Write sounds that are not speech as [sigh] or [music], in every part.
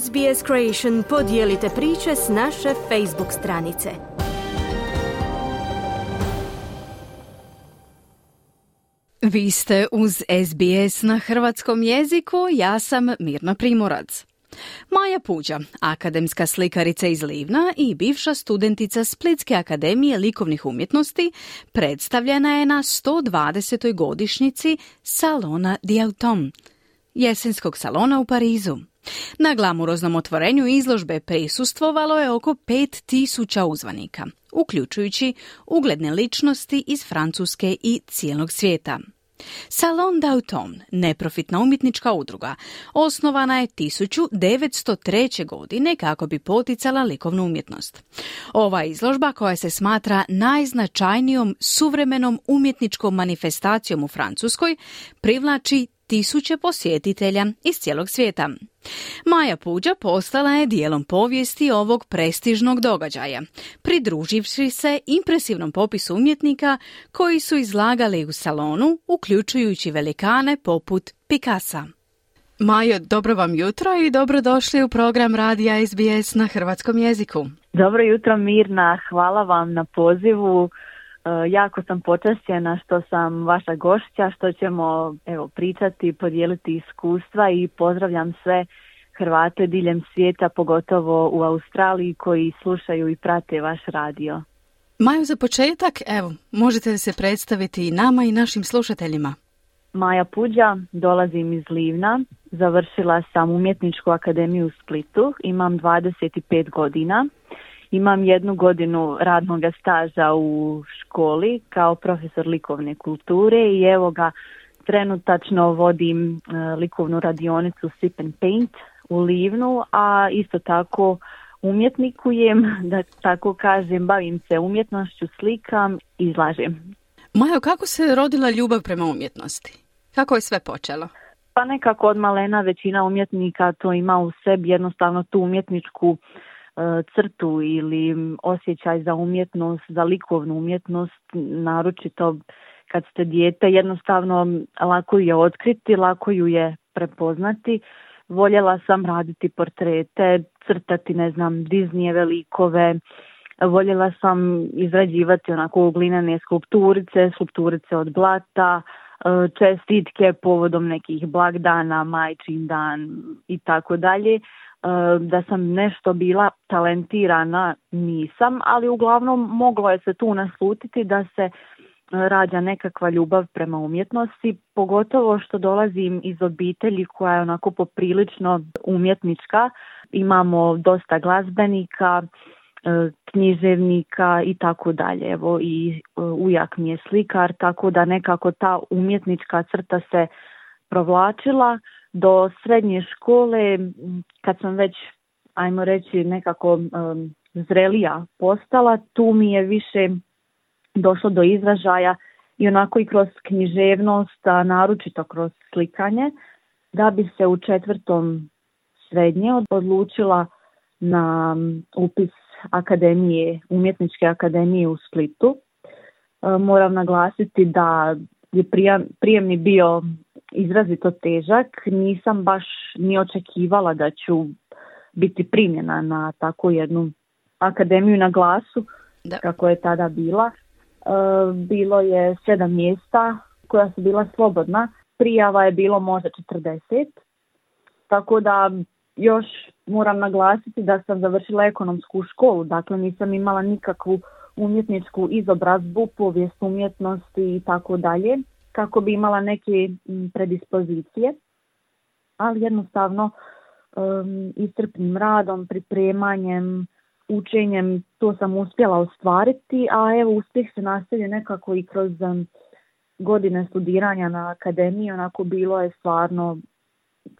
SBS Creation podijelite priče s naše Facebook stranice. Vi ste uz SBS na hrvatskom jeziku, ja sam Mirna Primorac. Maja Puđa, akademska slikarica iz Livna i bivša studentica Splitske akademije likovnih umjetnosti, predstavljena je na 120. godišnjici Salona Diautom, jesenskog salona u Parizu. Na glamuroznom otvorenju izložbe prisustvovalo je oko 5000 uzvanika, uključujući ugledne ličnosti iz Francuske i cijelog svijeta. Salon d'Automne, neprofitna umjetnička udruga, osnovana je 1903. godine kako bi poticala likovnu umjetnost. Ova izložba koja se smatra najznačajnijom suvremenom umjetničkom manifestacijom u Francuskoj privlači tisuće posjetitelja iz cijelog svijeta. Maja Puđa postala je dijelom povijesti ovog prestižnog događaja, pridruživši se impresivnom popisu umjetnika koji su izlagali u salonu, uključujući velikane poput Picasa. Majo, dobro vam jutro i dobrodošli u program Radija SBS na hrvatskom jeziku. Dobro jutro Mirna, hvala vam na pozivu. E, jako sam počašćena što sam vaša gošća, što ćemo evo, pričati, podijeliti iskustva i pozdravljam sve Hrvate diljem svijeta, pogotovo u Australiji koji slušaju i prate vaš radio. Maju za početak, evo, možete se predstaviti i nama i našim slušateljima. Maja Puđa, dolazim iz Livna, završila sam umjetničku akademiju u Splitu, imam 25 godina. Imam jednu godinu radnog staža u školi kao profesor likovne kulture i evo ga trenutačno vodim e, likovnu radionicu Sip and Paint u Livnu, a isto tako umjetnikujem, [laughs] da tako kažem, bavim se umjetnošću, slikam, izlažem. Majo, kako se rodila ljubav prema umjetnosti? Kako je sve počelo? Pa nekako od malena većina umjetnika to ima u sebi jednostavno tu umjetničku crtu ili osjećaj za umjetnost, za likovnu umjetnost, naročito kad ste dijete, jednostavno lako ju je otkriti, lako ju je prepoznati. Voljela sam raditi portrete, crtati, ne znam, Disneyjeve likove, voljela sam izrađivati onako glinene skulpturice, skulpturice od blata, e, čestitke povodom nekih blagdana, majčin dan i tako dalje. E, da sam nešto bila talentirana nisam, ali uglavnom moglo je se tu naslutiti da se e, rađa nekakva ljubav prema umjetnosti, pogotovo što dolazim iz obitelji koja je onako poprilično umjetnička. Imamo dosta glazbenika, e, književnika i tako dalje. Evo i ujak mi je slikar, tako da nekako ta umjetnička crta se provlačila do srednje škole kad sam već ajmo reći nekako zrelija postala tu mi je više došlo do izražaja i onako i kroz književnost a naročito kroz slikanje da bi se u četvrtom srednje odlučila na upis akademije, umjetničke akademije u Splitu. E, moram naglasiti da je prijemni bio izrazito težak. Nisam baš ni očekivala da ću biti primjena na takvu jednu akademiju na glasu, da. kako je tada bila. E, bilo je sedam mjesta koja su bila slobodna. Prijava je bilo možda 40. Tako da još moram naglasiti da sam završila ekonomsku školu, dakle nisam imala nikakvu umjetničku izobrazbu, povijest umjetnosti i tako dalje kako bi imala neke predispozicije, ali jednostavno um, istrpnim radom, pripremanjem, učenjem to sam uspjela ostvariti, a evo uspjeh se nastavio nekako i kroz godine studiranja na akademiji, onako bilo je stvarno,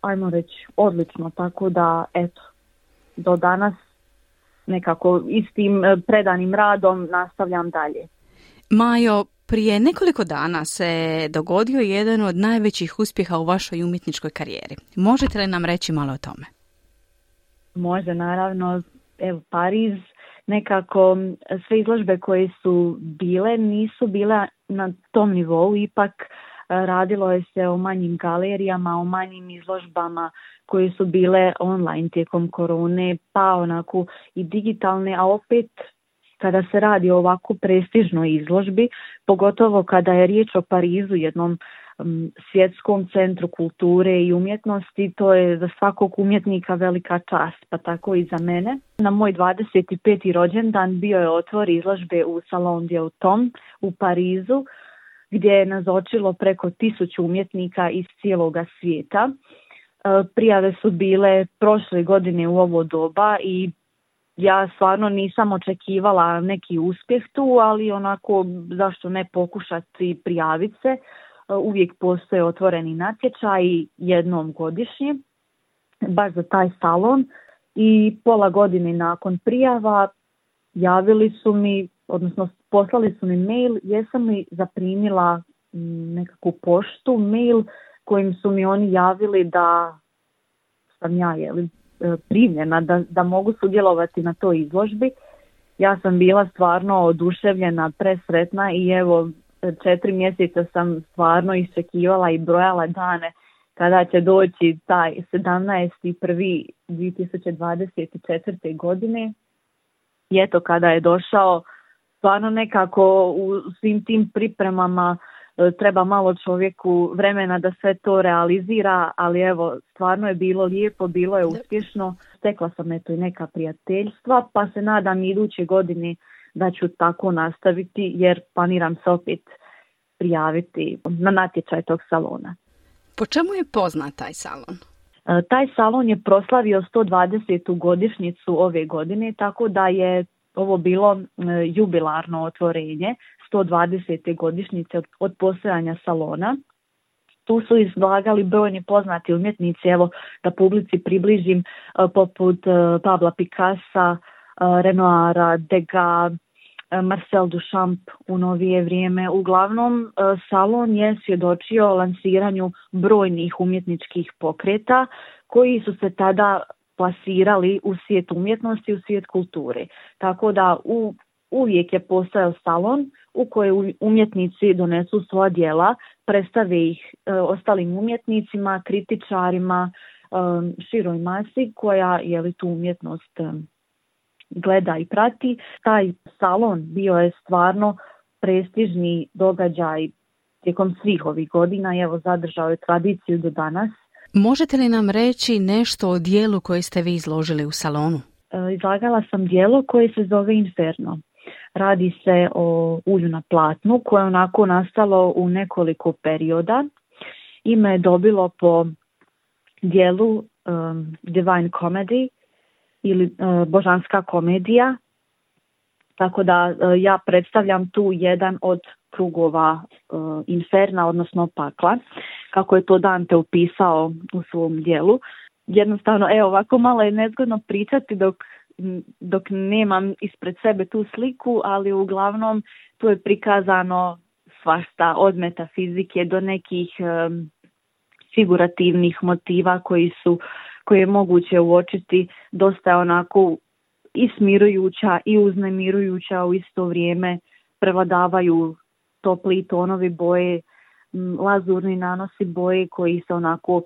ajmo reći, odlično, tako da eto, do danas nekako istim predanim radom nastavljam dalje. Majo, prije nekoliko dana se dogodio jedan od najvećih uspjeha u vašoj umjetničkoj karijeri. Možete li nam reći malo o tome? Može, naravno. Evo, Pariz, nekako sve izložbe koje su bile nisu bile na tom nivou, ipak radilo je se o manjim galerijama, o manjim izložbama koje su bile online tijekom korone, pa onako i digitalne, a opet kada se radi o ovako prestižnoj izložbi, pogotovo kada je riječ o Parizu, jednom svjetskom centru kulture i umjetnosti, to je za svakog umjetnika velika čast, pa tako i za mene. Na moj 25. rođendan bio je otvor izložbe u Salon Tom u Parizu, gdje je nazočilo preko tisuću umjetnika iz cijeloga svijeta. E, prijave su bile prošle godine u ovo doba i ja stvarno nisam očekivala neki uspjeh tu, ali onako zašto ne pokušati prijaviti se. E, uvijek postoje otvoreni natječaj jednom godišnje, baš za taj salon i pola godine nakon prijava javili su mi, odnosno poslali su mi mail, jesam li zaprimila nekakvu poštu, mail kojim su mi oni javili da sam ja jeli, e, primljena, da, da mogu sudjelovati na toj izložbi. Ja sam bila stvarno oduševljena, presretna i evo četiri mjeseca sam stvarno iščekivala i brojala dane kada će doći taj 17.1.2024. godine. I eto kada je došao, stvarno nekako u svim tim pripremama e, treba malo čovjeku vremena da sve to realizira, ali evo stvarno je bilo lijepo, bilo je uspješno. Stekla sam eto i neka prijateljstva, pa se nadam iduće godine da ću tako nastaviti jer planiram se opet prijaviti na natječaj tog salona. Po čemu je poznat taj salon? E, taj salon je proslavio 120. godišnjicu ove godine, tako da je ovo bilo e, jubilarno otvorenje 120. godišnjice od postojanja salona. Tu su izlagali brojni poznati umjetnici, evo da publici približim e, poput Pabla Picassa, Renoara, Degas, Marcel Duchamp u novije vrijeme. Uglavnom, e, salon je svjedočio lansiranju brojnih umjetničkih pokreta koji su se tada plasirali u svijet umjetnosti, u svijet kulture. Tako da uvijek je postojao salon u kojoj umjetnici donesu svoja djela, predstave ih e, ostalim umjetnicima, kritičarima, e, široj masi koja je li tu umjetnost gleda i prati. Taj salon bio je stvarno prestižni događaj tijekom svih ovih godina i evo zadržao je tradiciju do danas. Možete li nam reći nešto o dijelu koje ste vi izložili u salonu? E, izlagala sam dijelo koje se zove Inferno. Radi se o ulju na platnu koje je onako nastalo u nekoliko perioda. Ime je dobilo po dijelu um, Divine Comedy ili e, božanska komedija. Tako da e, ja predstavljam tu jedan od krugova e, inferna, odnosno pakla, kako je to Dante upisao u svom dijelu. Jednostavno, evo ovako malo je nezgodno pričati dok, dok nemam ispred sebe tu sliku, ali uglavnom tu je prikazano svašta od metafizike do nekih figurativnih motiva koji su koje je moguće uočiti. Dosta onako i smirujuća i uznemirujuća u isto vrijeme prevladavaju topli tonovi boje, lazurni nanosi boje koji se onako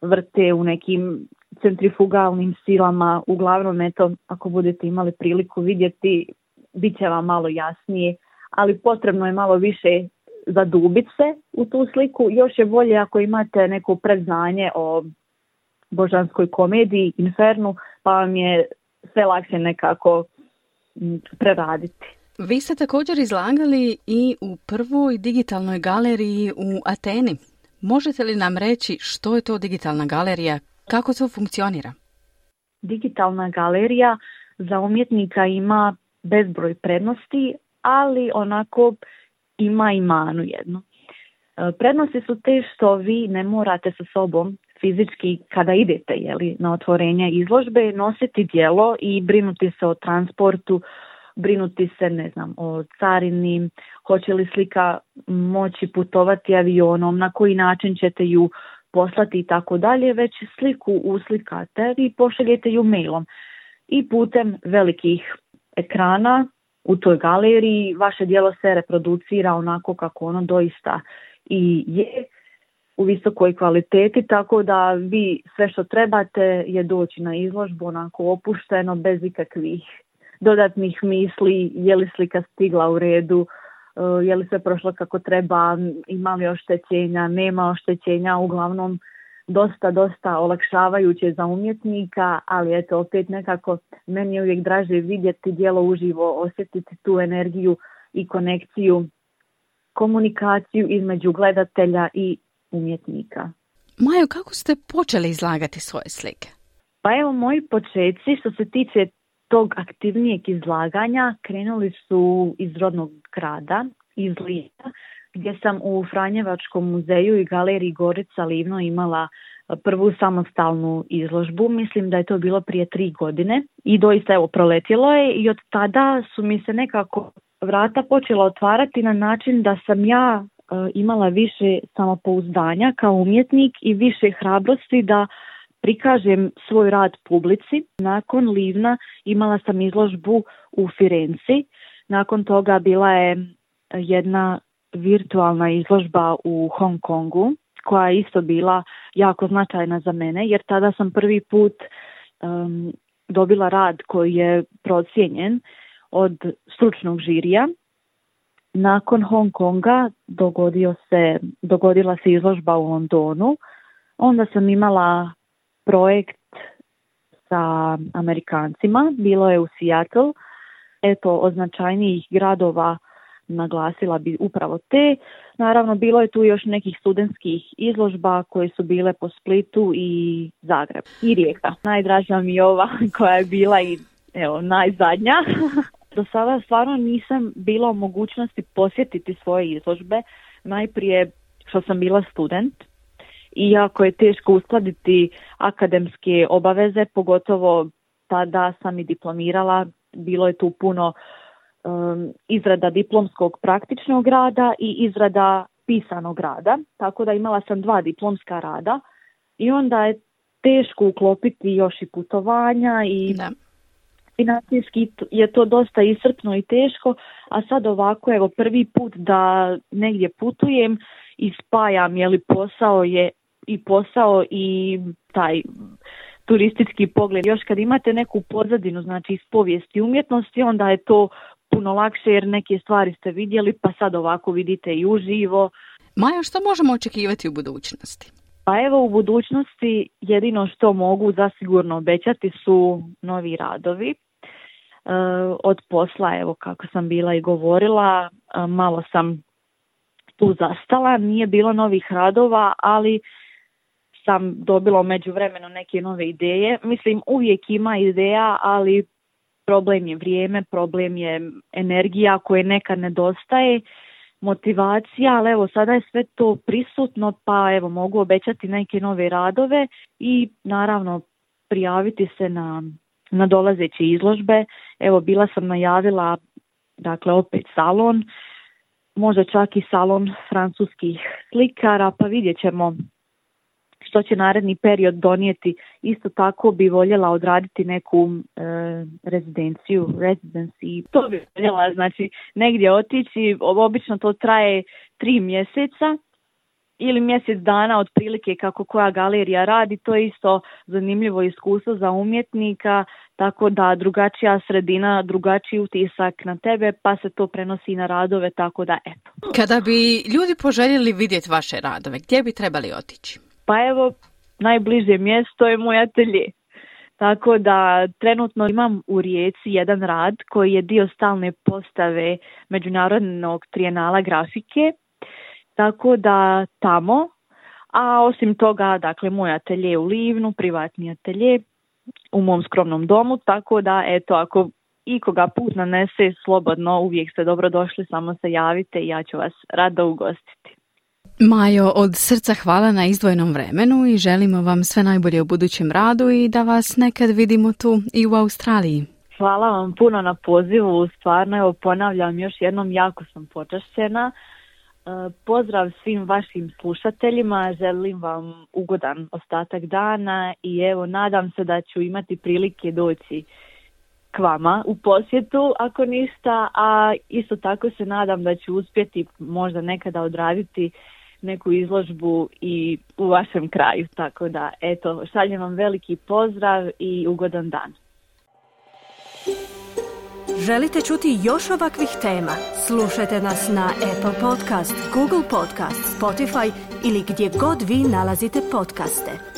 vrte u nekim centrifugalnim silama. Uglavnom, eto, ako budete imali priliku vidjeti, bit će vam malo jasnije, ali potrebno je malo više zadubiti se u tu sliku. Još je bolje ako imate neko predznanje o božanskoj komediji, Infernu, pa vam je sve lakše nekako preraditi. Vi ste također izlagali i u prvoj digitalnoj galeriji u Ateni. Možete li nam reći što je to digitalna galerija, kako to funkcionira? Digitalna galerija za umjetnika ima bezbroj prednosti, ali onako ima i manu jednu. E, prednosti su te što vi ne morate sa sobom fizički kada idete jeli, na otvorenje izložbe nositi dijelo i brinuti se o transportu, brinuti se ne znam o carini, hoće li slika moći putovati avionom, na koji način ćete ju poslati i tako dalje, već sliku uslikate i pošaljete ju mailom. I putem velikih ekrana u toj galeriji vaše dijelo se reproducira onako kako ono doista i je u visokoj kvaliteti, tako da vi sve što trebate je doći na izložbu onako opušteno, bez ikakvih dodatnih misli, je li slika stigla u redu, je li sve prošlo kako treba, ima li oštećenja, nema oštećenja, uglavnom dosta, dosta olakšavajuće za umjetnika, ali eto opet nekako meni je uvijek draže vidjeti dijelo uživo, osjetiti tu energiju i konekciju, komunikaciju između gledatelja i umjetnika. Majo, kako ste počeli izlagati svoje slike? Pa evo, moji početci što se tiče tog aktivnijeg izlaganja krenuli su iz rodnog grada, iz Lija, gdje sam u Franjevačkom muzeju i galeriji Gorica Livno imala prvu samostalnu izložbu. Mislim da je to bilo prije tri godine i doista evo proletjelo je i od tada su mi se nekako vrata počela otvarati na način da sam ja E, imala više samopouzdanja kao umjetnik i više hrabrosti da prikažem svoj rad publici. Nakon Livna imala sam izložbu u Firenci. Nakon toga bila je jedna virtualna izložba u Hong Kongu koja je isto bila jako značajna za mene jer tada sam prvi put dobila rad koji je procijenjen od stručnog žirija nakon Hong Konga dogodio se, dogodila se izložba u Londonu. Onda sam imala projekt sa Amerikancima, bilo je u Seattle. Eto, od značajnijih gradova naglasila bi upravo te. Naravno, bilo je tu još nekih studentskih izložba koje su bile po Splitu i Zagreb i Rijeka. Najdraža mi je ova [laughs] koja je bila i evo, najzadnja. [laughs] Do sada stvarno nisam bila u mogućnosti posjetiti svoje izložbe. Najprije što sam bila student i jako je teško uskladiti akademske obaveze, pogotovo tada sam i diplomirala, bilo je tu puno um, izrada diplomskog praktičnog rada i izrada pisanog rada, tako da imala sam dva diplomska rada i onda je teško uklopiti još i putovanja i da. financijski je to dosta iscrpno i teško, a sad ovako evo prvi put da negdje putujem i spajam je li posao je i posao i taj turistički pogled. Još kad imate neku pozadinu, znači iz povijesti umjetnosti, onda je to puno lakše jer neke stvari ste vidjeli pa sad ovako vidite i uživo. Maja, što možemo očekivati u budućnosti? Pa evo u budućnosti jedino što mogu zasigurno obećati su novi radovi. E, od posla, evo kako sam bila i govorila, e, malo sam tu zastala, nije bilo novih radova, ali sam dobila među vremenu neke nove ideje. Mislim, uvijek ima ideja, ali problem je vrijeme, problem je energija koje nekad nedostaje, motivacija, ali evo sada je sve to prisutno, pa evo mogu obećati neke nove radove i naravno prijaviti se na na dolazeće izložbe. Evo bila sam najavila dakle opet salon, možda čak i salon francuskih slikara, pa vidjet ćemo što će naredni period donijeti. Isto tako bi voljela odraditi neku e, rezidenciju, residency. To bi voljela, znači negdje otići, obično to traje tri mjeseca ili mjesec dana otprilike kako koja galerija radi, to je isto zanimljivo iskustvo za umjetnika, tako da drugačija sredina, drugačiji utisak na tebe, pa se to prenosi na radove, tako da eto. Kada bi ljudi poželjeli vidjeti vaše radove, gdje bi trebali otići? Pa evo, najbliže mjesto je moj atelje. Tako da trenutno imam u Rijeci jedan rad koji je dio stalne postave Međunarodnog trijenala grafike tako da tamo, a osim toga, dakle, moj atelje u Livnu, privatni atelje u mom skromnom domu, tako da, eto, ako ikoga put nanese slobodno, uvijek ste dobro došli, samo se javite i ja ću vas rado ugostiti. Majo, od srca hvala na izdvojenom vremenu i želimo vam sve najbolje u budućem radu i da vas nekad vidimo tu i u Australiji. Hvala vam puno na pozivu, stvarno evo ponavljam još jednom, jako sam počašćena. E, pozdrav svim vašim slušateljima, želim vam ugodan ostatak dana i evo nadam se da ću imati prilike doći k vama u posjetu ako ništa, a isto tako se nadam da ću uspjeti možda nekada odraditi neku izložbu i u vašem kraju. Tako da, eto, šaljem vam veliki pozdrav i ugodan dan. Želite čuti još ovakvih tema? Slušajte nas na Apple Podcast, Google Podcast, Spotify ili gdje god vi nalazite podcaste.